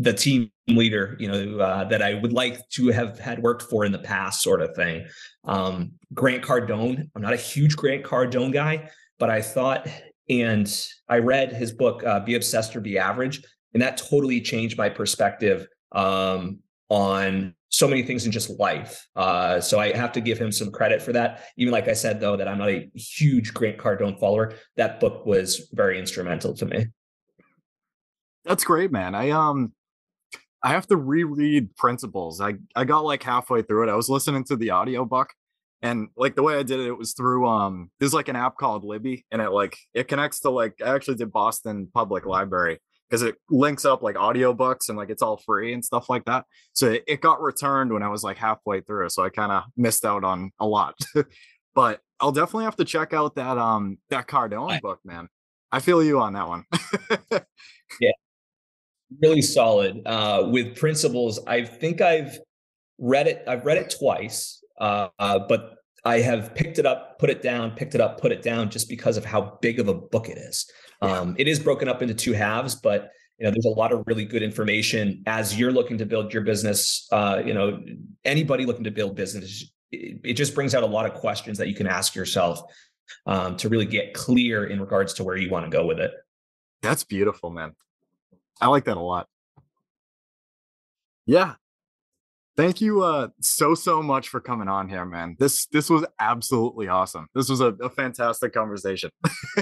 the team leader, you know, uh, that I would like to have had worked for in the past, sort of thing. Um, Grant Cardone. I'm not a huge Grant Cardone guy, but I thought, and I read his book, uh, "Be Obsessed or Be Average," and that totally changed my perspective um, on so many things in just life. Uh, so I have to give him some credit for that. Even like I said, though, that I'm not a huge Grant Cardone follower. That book was very instrumental to me. That's great, man. I um I have to reread Principles. I I got like halfway through it. I was listening to the audiobook and like the way I did it, it was through um there's like an app called Libby and it like it connects to like I actually did Boston Public Library because it links up like audiobooks and like it's all free and stuff like that. So it, it got returned when I was like halfway through. So I kind of missed out on a lot. but I'll definitely have to check out that um that Cardone book, man. I feel you on that one. yeah. Really solid. Uh with principles, I think I've read it, I've read it twice. Uh, uh, but I have picked it up, put it down, picked it up, put it down, just because of how big of a book it is. Um, it is broken up into two halves, but you know, there's a lot of really good information as you're looking to build your business. Uh, you know, anybody looking to build business, it, it, just brings out a lot of questions that you can ask yourself um, to really get clear in regards to where you want to go with it. That's beautiful, man. I like that a lot. Yeah, thank you uh so so much for coming on here man this this was absolutely awesome this was a, a fantastic conversation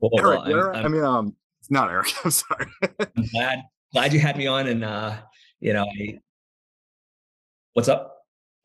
well, eric, I'm, i mean um it's not eric i'm sorry i'm glad glad you had me on and uh you know I, what's up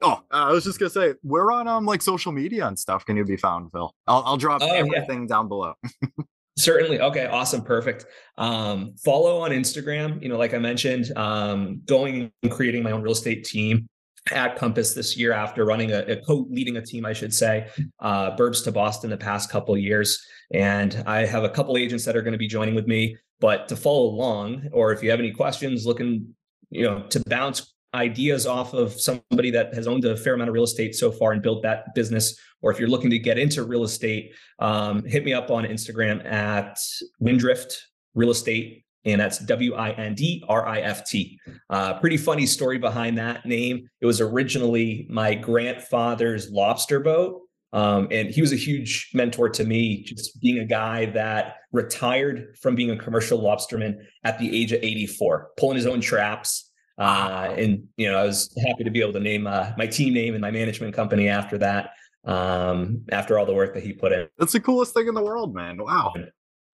Oh, uh, I was just gonna say we're on um like social media and stuff. Can you be found, Phil? I'll I'll drop oh, everything yeah. down below. Certainly. Okay. Awesome. Perfect. Um, follow on Instagram. You know, like I mentioned, um, going and creating my own real estate team at Compass this year after running a, a co-leading a team, I should say, uh, Burbs to Boston the past couple years. And I have a couple agents that are going to be joining with me. But to follow along, or if you have any questions, looking, you know, to bounce ideas off of somebody that has owned a fair amount of real estate so far and built that business, or if you're looking to get into real estate, um, hit me up on Instagram at Windrift Real Estate. And that's W I N D R I F T. Uh, pretty funny story behind that name. It was originally my grandfather's lobster boat. Um, and he was a huge mentor to me, just being a guy that retired from being a commercial lobsterman at the age of 84, pulling his own traps, uh, and you know, I was happy to be able to name uh, my team name and my management company after that. Um, after all the work that he put in, that's the coolest thing in the world, man. Wow,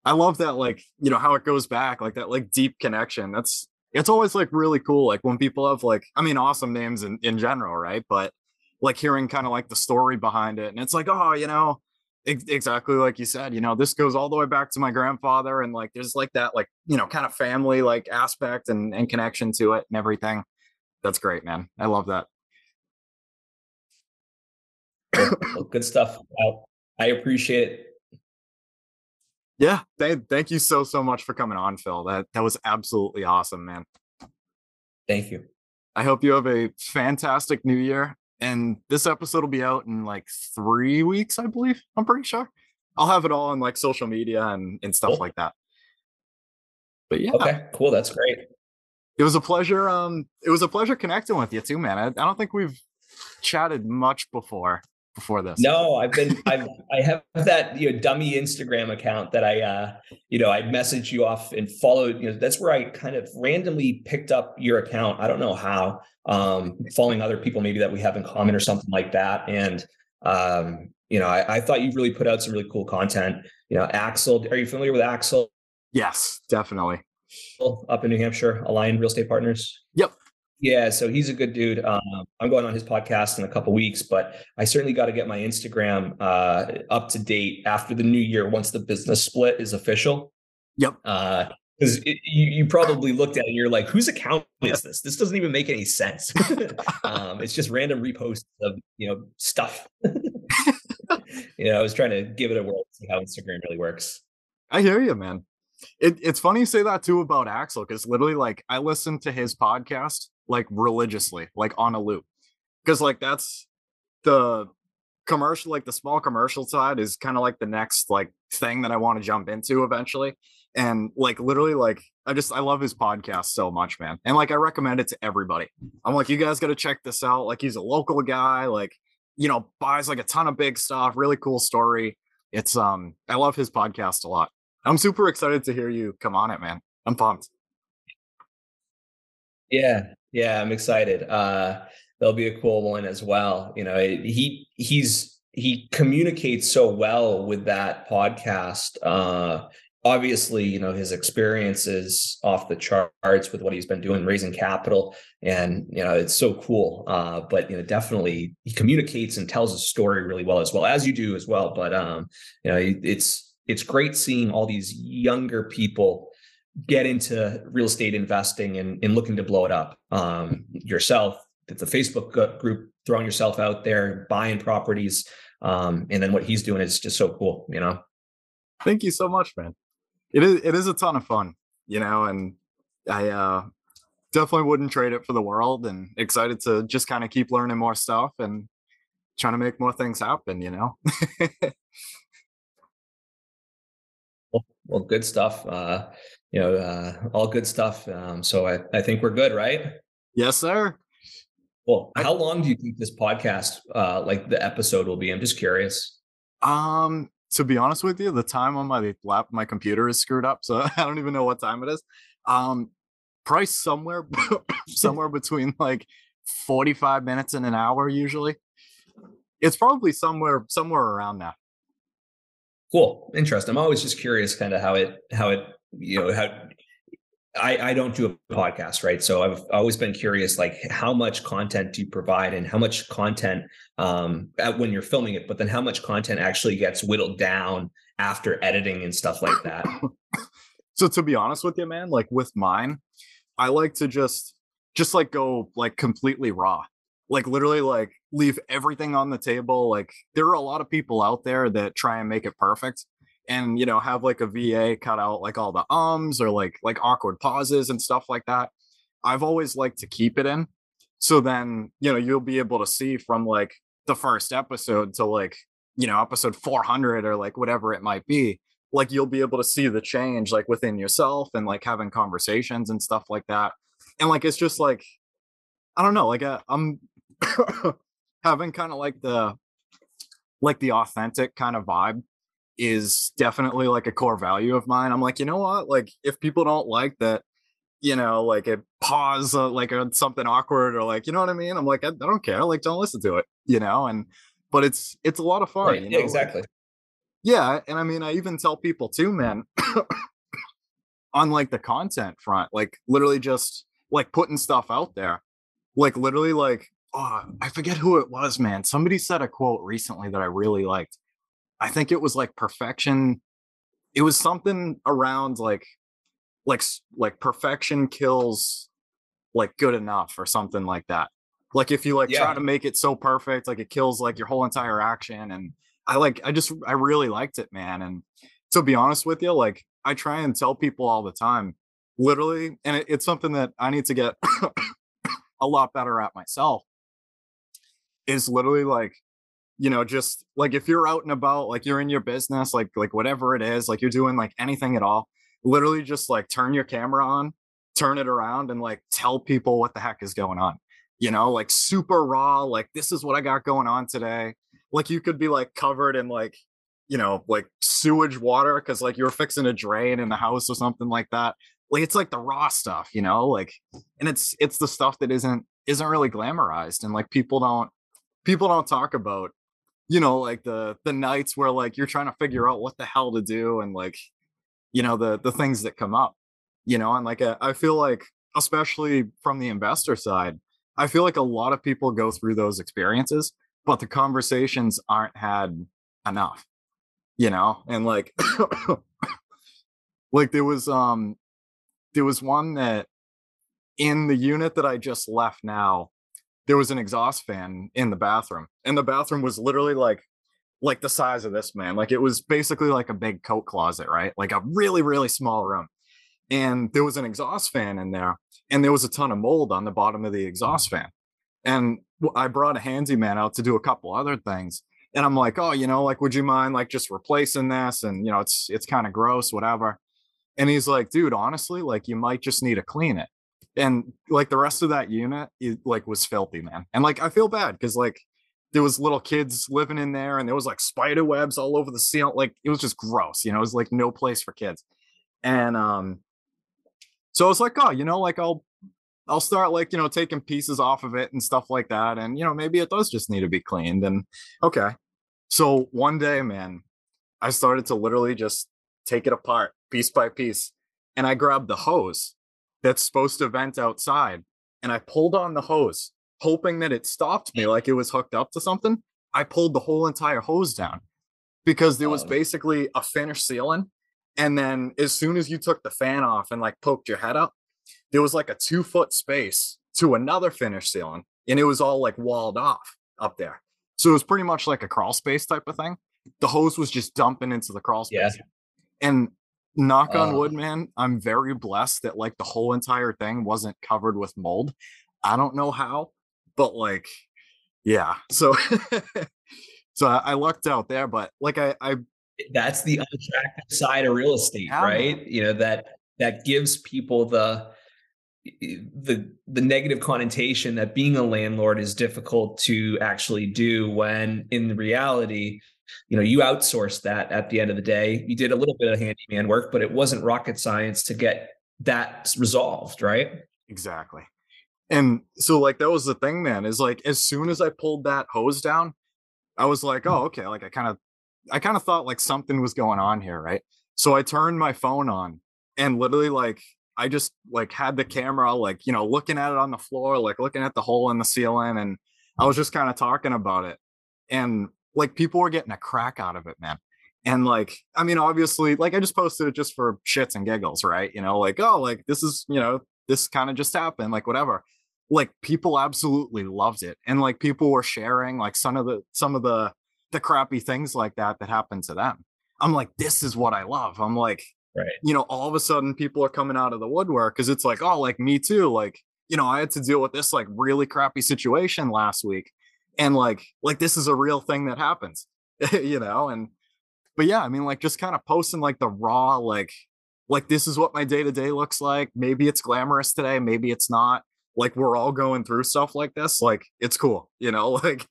I love that. Like you know how it goes back, like that, like deep connection. That's it's always like really cool. Like when people have like, I mean, awesome names in in general, right? But like hearing kind of like the story behind it, and it's like, oh, you know, exactly like you said you know this goes all the way back to my grandfather and like there's like that like you know kind of family like aspect and, and connection to it and everything that's great man i love that good stuff i appreciate it yeah th- thank you so so much for coming on phil that that was absolutely awesome man thank you i hope you have a fantastic new year and this episode will be out in like three weeks, I believe. I'm pretty sure. I'll have it all on like social media and, and stuff cool. like that. But yeah. Okay, cool. That's great. It was a pleasure. Um, it was a pleasure connecting with you too, man. I, I don't think we've chatted much before before this. No, I've been I've I have that you know dummy Instagram account that I uh you know I messaged you off and followed you know that's where I kind of randomly picked up your account. I don't know how. Um following other people maybe that we have in common or something like that and um you know I, I thought you really put out some really cool content. You know, Axel, are you familiar with Axel? Yes, definitely. Up in New Hampshire, Aligned Real Estate Partners. Yep. Yeah, so he's a good dude. Um, I'm going on his podcast in a couple weeks, but I certainly got to get my Instagram uh, up to date after the new year once the business split is official. Yep. Because uh, you, you probably looked at it and you're like, whose account is this? This doesn't even make any sense. um, it's just random reposts of you know stuff. you know, I was trying to give it a whirl, to see how Instagram really works. I hear you, man. It, it's funny you say that too about Axel because literally, like, I listened to his podcast like religiously, like on a loop. Because like that's the commercial, like the small commercial side is kind of like the next like thing that I want to jump into eventually. And like literally, like I just I love his podcast so much, man. And like I recommend it to everybody. I'm like, you guys got to check this out. Like he's a local guy, like you know, buys like a ton of big stuff, really cool story. It's um I love his podcast a lot. I'm super excited to hear you come on it, man. I'm pumped. Yeah, yeah, I'm excited. Uh, there'll be a cool one as well. You know, he he's he communicates so well with that podcast. Uh, obviously, you know, his experience is off the charts with what he's been doing, raising capital, and you know, it's so cool. Uh, but you know, definitely he communicates and tells a story really well as well as you do as well. But um, you know, it's it's great seeing all these younger people get into real estate investing and, and looking to blow it up. Um, yourself, it's a Facebook group, throwing yourself out there, buying properties. Um, and then what he's doing is just so cool, you know. Thank you so much, man it is it is a ton of fun, you know, and I uh definitely wouldn't trade it for the world and excited to just kind of keep learning more stuff and trying to make more things happen, you know. well, well, good stuff. Uh, you know, uh, all good stuff. Um, so I, I think we're good, right? Yes, sir. Well, how long do you think this podcast, uh, like the episode will be? I'm just curious. Um, to be honest with you, the time on my lap, my computer is screwed up, so I don't even know what time it is. Um, price somewhere, somewhere between like forty-five minutes and an hour usually. It's probably somewhere somewhere around that. Cool, interesting. I'm always just curious, kind of how it how it you know how I, I don't do a podcast, right? So I've always been curious, like how much content do you provide and how much content um, when you're filming it, but then how much content actually gets whittled down after editing and stuff like that. so to be honest with you, man, like with mine, I like to just just like go like completely raw. Like literally like leave everything on the table. Like there are a lot of people out there that try and make it perfect and you know have like a va cut out like all the ums or like like awkward pauses and stuff like that i've always liked to keep it in. So then you know you'll be able to see from like the first episode to like you know episode 400 or like whatever it might be like you'll be able to see the change like within yourself and like having conversations and stuff like that. And like it's just like i don't know like uh, i'm having kind of like the like the authentic kind of vibe is definitely like a core value of mine. I'm like, you know what? Like, if people don't like that, you know, like a pause, uh, like something awkward, or like, you know what I mean? I'm like, I, I, don't care. Like, don't listen to it, you know. And but it's it's a lot of fun. Right. You know? Yeah, exactly. Like, yeah, and I mean, I even tell people too, man. on like the content front, like literally just like putting stuff out there, like literally like oh, I forget who it was, man. Somebody said a quote recently that I really liked I think it was like perfection. It was something around like like like perfection kills like good enough or something like that. Like if you like yeah. try to make it so perfect, like it kills like your whole entire action. And I like I just I really liked it, man. And to be honest with you, like I try and tell people all the time, literally, and it, it's something that I need to get a lot better at myself. Is literally like you know just like if you're out and about like you're in your business like like whatever it is like you're doing like anything at all literally just like turn your camera on turn it around and like tell people what the heck is going on you know like super raw like this is what i got going on today. Like you could be like covered in like you know like sewage water because like you're fixing a drain in the house or something like that. Like it's like the raw stuff you know like and it's it's the stuff that isn't isn't really glamorized and like people don't people don't talk about you know like the the nights where like you're trying to figure out what the hell to do and like you know the the things that come up you know and like uh, I feel like especially from the investor side i feel like a lot of people go through those experiences but the conversations aren't had enough you know and like like there was um there was one that in the unit that i just left now there was an exhaust fan in the bathroom and the bathroom was literally like like the size of this man like it was basically like a big coat closet right? Like a really really small room. And there was an exhaust fan in there and there was a ton of mold on the bottom of the exhaust fan. And i brought a handyman out to do a couple other things and i'm like oh you know like would you mind like just replacing this? And you know it's it's kind of gross whatever. And he's like dude honestly like you might just need to clean it and like the rest of that unit it, like was filthy man and like i feel bad because like there was little kids living in there and there was like spider webs all over the ceiling like it was just gross you know it was like no place for kids and um so i was like oh you know like i'll i'll start like you know taking pieces off of it and stuff like that and you know maybe it does just need to be cleaned and okay so one day man i started to literally just take it apart piece by piece. And I grabbed the hose that's supposed to vent outside and I pulled on the hose, hoping that it stopped me like it was hooked up to something. I pulled the whole entire hose down because there was basically a finished ceiling. And then as soon as you took the fan off and like poked your head up, there was like a two foot space to another finished ceiling. And it was all like walled off up there. So it was pretty much like a crawl space type of thing. The hose was just dumping into the crawl Yeah. space. And knock on Oh. wood, man, I'm very blessed that like the whole entire thing wasn't covered with mold. I don't know how, but like, yeah. So, so I, I lucked out there, but like I, I eh, that's the unattractive side of real estate Yeah, right you know that that gives people the the the negative connotation that being a landlord is difficult to actually do when in reality you know you outsourced that at the end of the day you did a little bit of handyman work but it wasn't rocket science to get that resolved right Exactly. And so like that was the thing, man, is like as soon as I pulled that hose down, I was like, mm. oh, okay. Like I kind of I kind of thought like something was going on here, right? So I turned my phone on and literally like I just like had the camera like, you know, looking at it on the floor, like looking at the hole in the ceiling and I was just kind of talking about it. And like people were getting a crack out of it, man. And like, I mean, obviously, like I just posted it just for shits and giggles, right? You know, like, oh, like this is, you know, this kind of just happened, like whatever. Like people absolutely loved it. And like people were sharing like some of the some of the the crappy things like that that happened to them. I'm like, this is what I love. I'm like, right you know, all of a sudden people are coming out of the woodwork because it's like, oh, like me too. Like, you know, I had to deal with this like really crappy situation last week. And like, like this is a real thing that happens, you know, and but yeah, I mean, like just kind of posting like the raw, like, like this is what my day to day looks like. Maybe it's glamorous today, maybe it's not. Like we're all going through stuff like this. Like it's cool, you know, like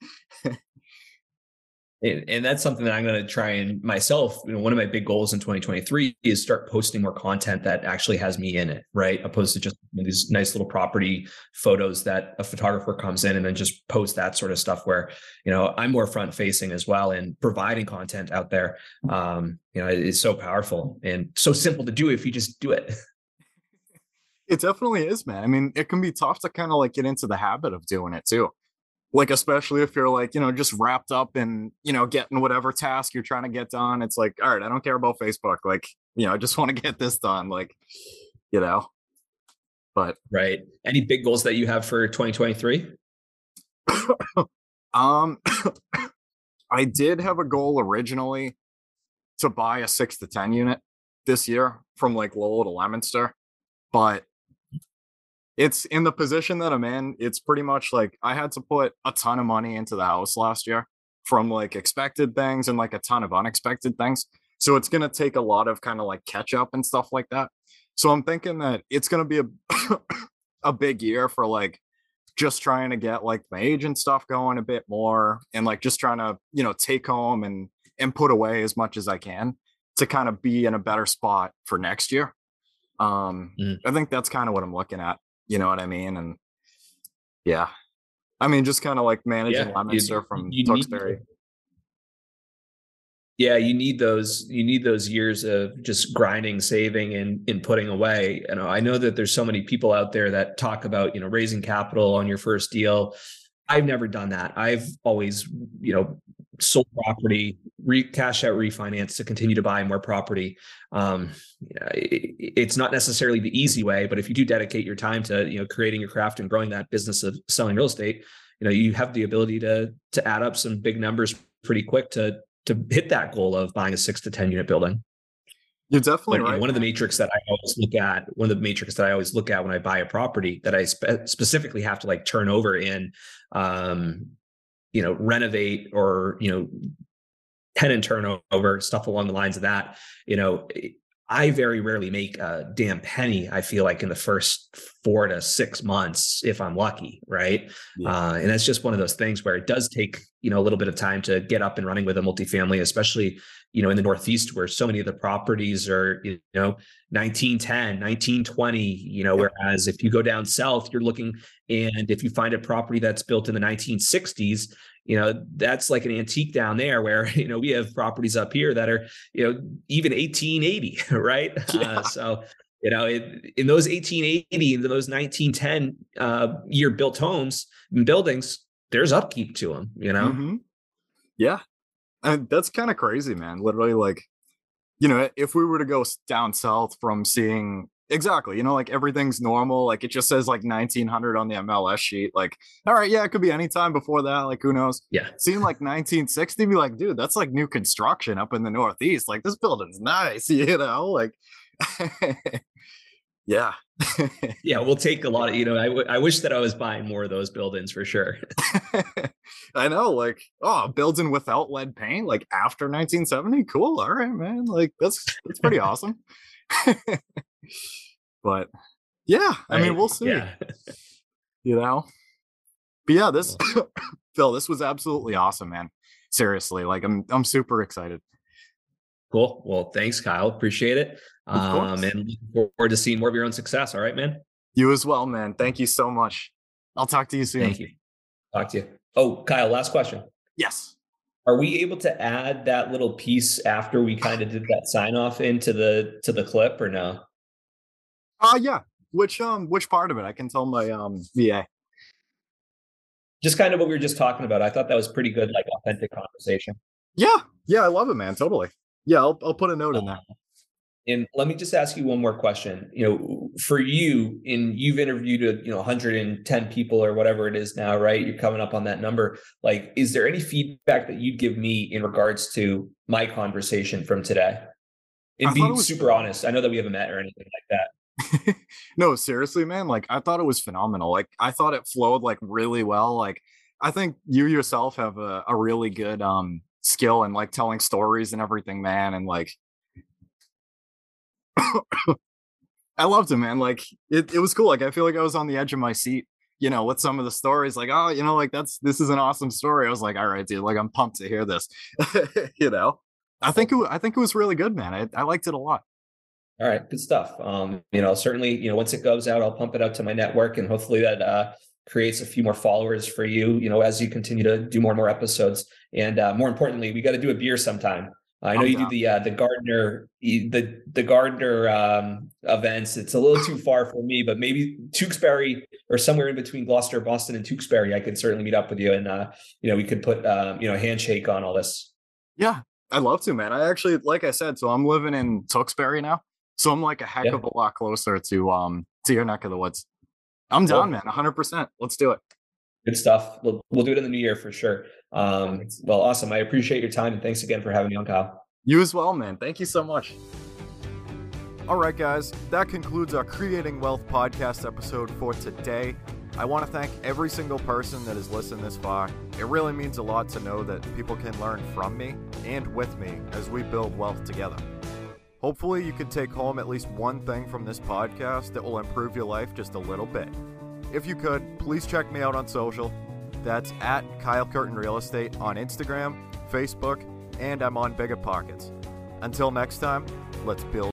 and, and that's something that I'm going to try and myself. You know, one of my big goals in 2023 is start posting more content that actually has me in it, right? Opposed to just these nice little property photos that a photographer comes in and then just post that sort of stuff. Where you know I'm more front facing as well and providing content out there. Um, you know, it's so powerful and so simple to do if you just do it. It definitely is, man. I mean, it can be tough to kind of like get into the habit of doing it too. Like, especially if you're like, you know, just wrapped up in, you know, getting whatever task you're trying to get done. It's like, all right, I don't care about Facebook. Like, you know, I just want to get this done. Like, you know, but Right. Any big goals that you have for 2023? um, I did have a goal originally to buy a six to 10 unit this year from like Lowell to Leominster, but it's in the position that I'm in. It's pretty much like I had to put a ton of money into the house last year from like expected things and like a ton of unexpected things. So it's going to take a lot of kind of like catch up and stuff like that. So I'm thinking that it's going to be a a big year for like just trying to get like my agent stuff going a bit more and like just trying to, you know, take home and and put away as much as I can to kind of be in a better spot for next year. Um Mm. I think that's kind of what I'm looking at. You know what I mean? And yeah. I mean, just kind of like managing you- Leominster from you need- yeah you need those you need those years of just grinding saving and and putting away you know i know that there's so many people out there that talk about you know raising capital on your first deal i've never done that i've always you know sold property re cash out refinance to continue to buy more property um it- it's not necessarily the easy way but if you do dedicate your time to you know creating your craft and growing that business of selling real estate you know you have the ability to to add up some big numbers pretty quick to to hit that goal of buying a six to 10 unit building. You're definitely But, you know, right. one of the matrix that I always look at, one of the matrix that I always look at when I buy a property that I spe- specifically have to like turn over in, um, you know, renovate or, you know, tenant turnover, stuff along the lines of that, you know, I very rarely make a damn penny. I feel like in the first four to six months, if I'm lucky, right? Yeah. Uh, and that's just one of those things where it does take you know a little bit of time to get up and running with a multifamily, especially you know in the Northeast where so many of the properties are you know 1910, 1920, you know, whereas if you go down south, you're looking and if you find a property that's built in the 1960s, you know, that's like an antique down there where, you know, we have properties up here that are, you know, even 1880, right? Yeah. Uh, so, you know, it, in those 1880 and those 1910 uh, year built homes and buildings, there's upkeep to them, you know? Mm-hmm. Yeah. And that's kind of crazy, man. Literally, like, you know, if we were to go down south from seeing exactly, you know, like everything's normal, like it just says like 1900 on the MLS sheet. Like, all right, yeah, it could be any time before that. Like, who knows? Yeah. Seeing like 1960, be like, dude, that's like new construction up in the Northeast. Like, this building's nice, you know? Like, yeah. yeah, we'll take a lot of, you know, I, w- I wish that I was buying more of those buildings for sure. I know, like, oh, building without lead paint, like after 1970. Cool. All right, man. Like, that's that's pretty awesome. but yeah, I mean, we'll see. Yeah. you know? But yeah, this Phil, this was absolutely awesome, man. Seriously, like I'm I'm super excited. Cool. Well, thanks, Kyle. Appreciate it. Um, and looking forward to seeing more of your own success. All right, man. You as well, man. Thank you so much. I'll talk to you soon. Thank you. Talk to you. Oh, Kyle, last question. Yes. Are we able to add that little piece after we kind of did that sign off into the to the clip or no? Uh yeah. Which um which part of it? I can tell my um VA. Just kind of what we were just talking about. I thought that was pretty good, like authentic conversation. Yeah. Yeah, I love it, man. Totally. Yeah, I'll I'll put a note in that. And let me just ask you one more question. You know, for you, and you've interviewed you know 110 people or whatever it is now, right? You're coming up on that number. Like, is there any feedback that you'd give me in regards to my conversation from today? And being was, super honest. I know that we haven't met or anything like that. no, seriously, man. Like, I thought it was phenomenal. Like, I thought it flowed like really well. Like, I think you yourself have a, a really good um skill in like telling stories and everything, man. And like I loved it, man. Like it, it was cool. Like I feel like I was on the edge of my seat, you know, with some of the stories. Like, oh, you know, like that's this is an awesome story. I was like, all right, dude, like I'm pumped to hear this. you know, I think it, I think it was really good, man. I, I liked it a lot. All right, good stuff. Um, you know, certainly, you know, once it goes out, I'll pump it out to my network, and hopefully that uh, creates a few more followers for you. You know, as you continue to do more and more episodes, and uh, more importantly, we got to do a beer sometime. I know I'm you down. do the uh, the Gardner the the Gardner um, events. It's a little too far for me, but maybe Tewksbury or somewhere in between Gloucester, Boston, and Tewksbury, I could certainly meet up with you, and uh, you know we could put um, you know a handshake on all this. Yeah, I'd love to, man. I actually, like I said, so I'm living in Tewksbury now, so I'm like a heck yeah. of a lot closer to um to your neck of the woods. I'm down, man. 100. percent Let's do it. Good stuff. We'll, we'll do it in the new year for sure. Um, well, awesome. I appreciate your time and thanks again for having me on, Kyle. You as well, man. Thank you so much. All right, guys, that concludes our Creating Wealth podcast episode for today. I want to thank every single person that has listened this far. It really means a lot to know that people can learn from me and with me as we build wealth together. Hopefully, you can take home at least one thing from this podcast that will improve your life just a little bit. If you could, please check me out on social. That's at Kyle Curtin Real Estate on Instagram, Facebook, and I'm on BiggerPockets. Until next time, let's build.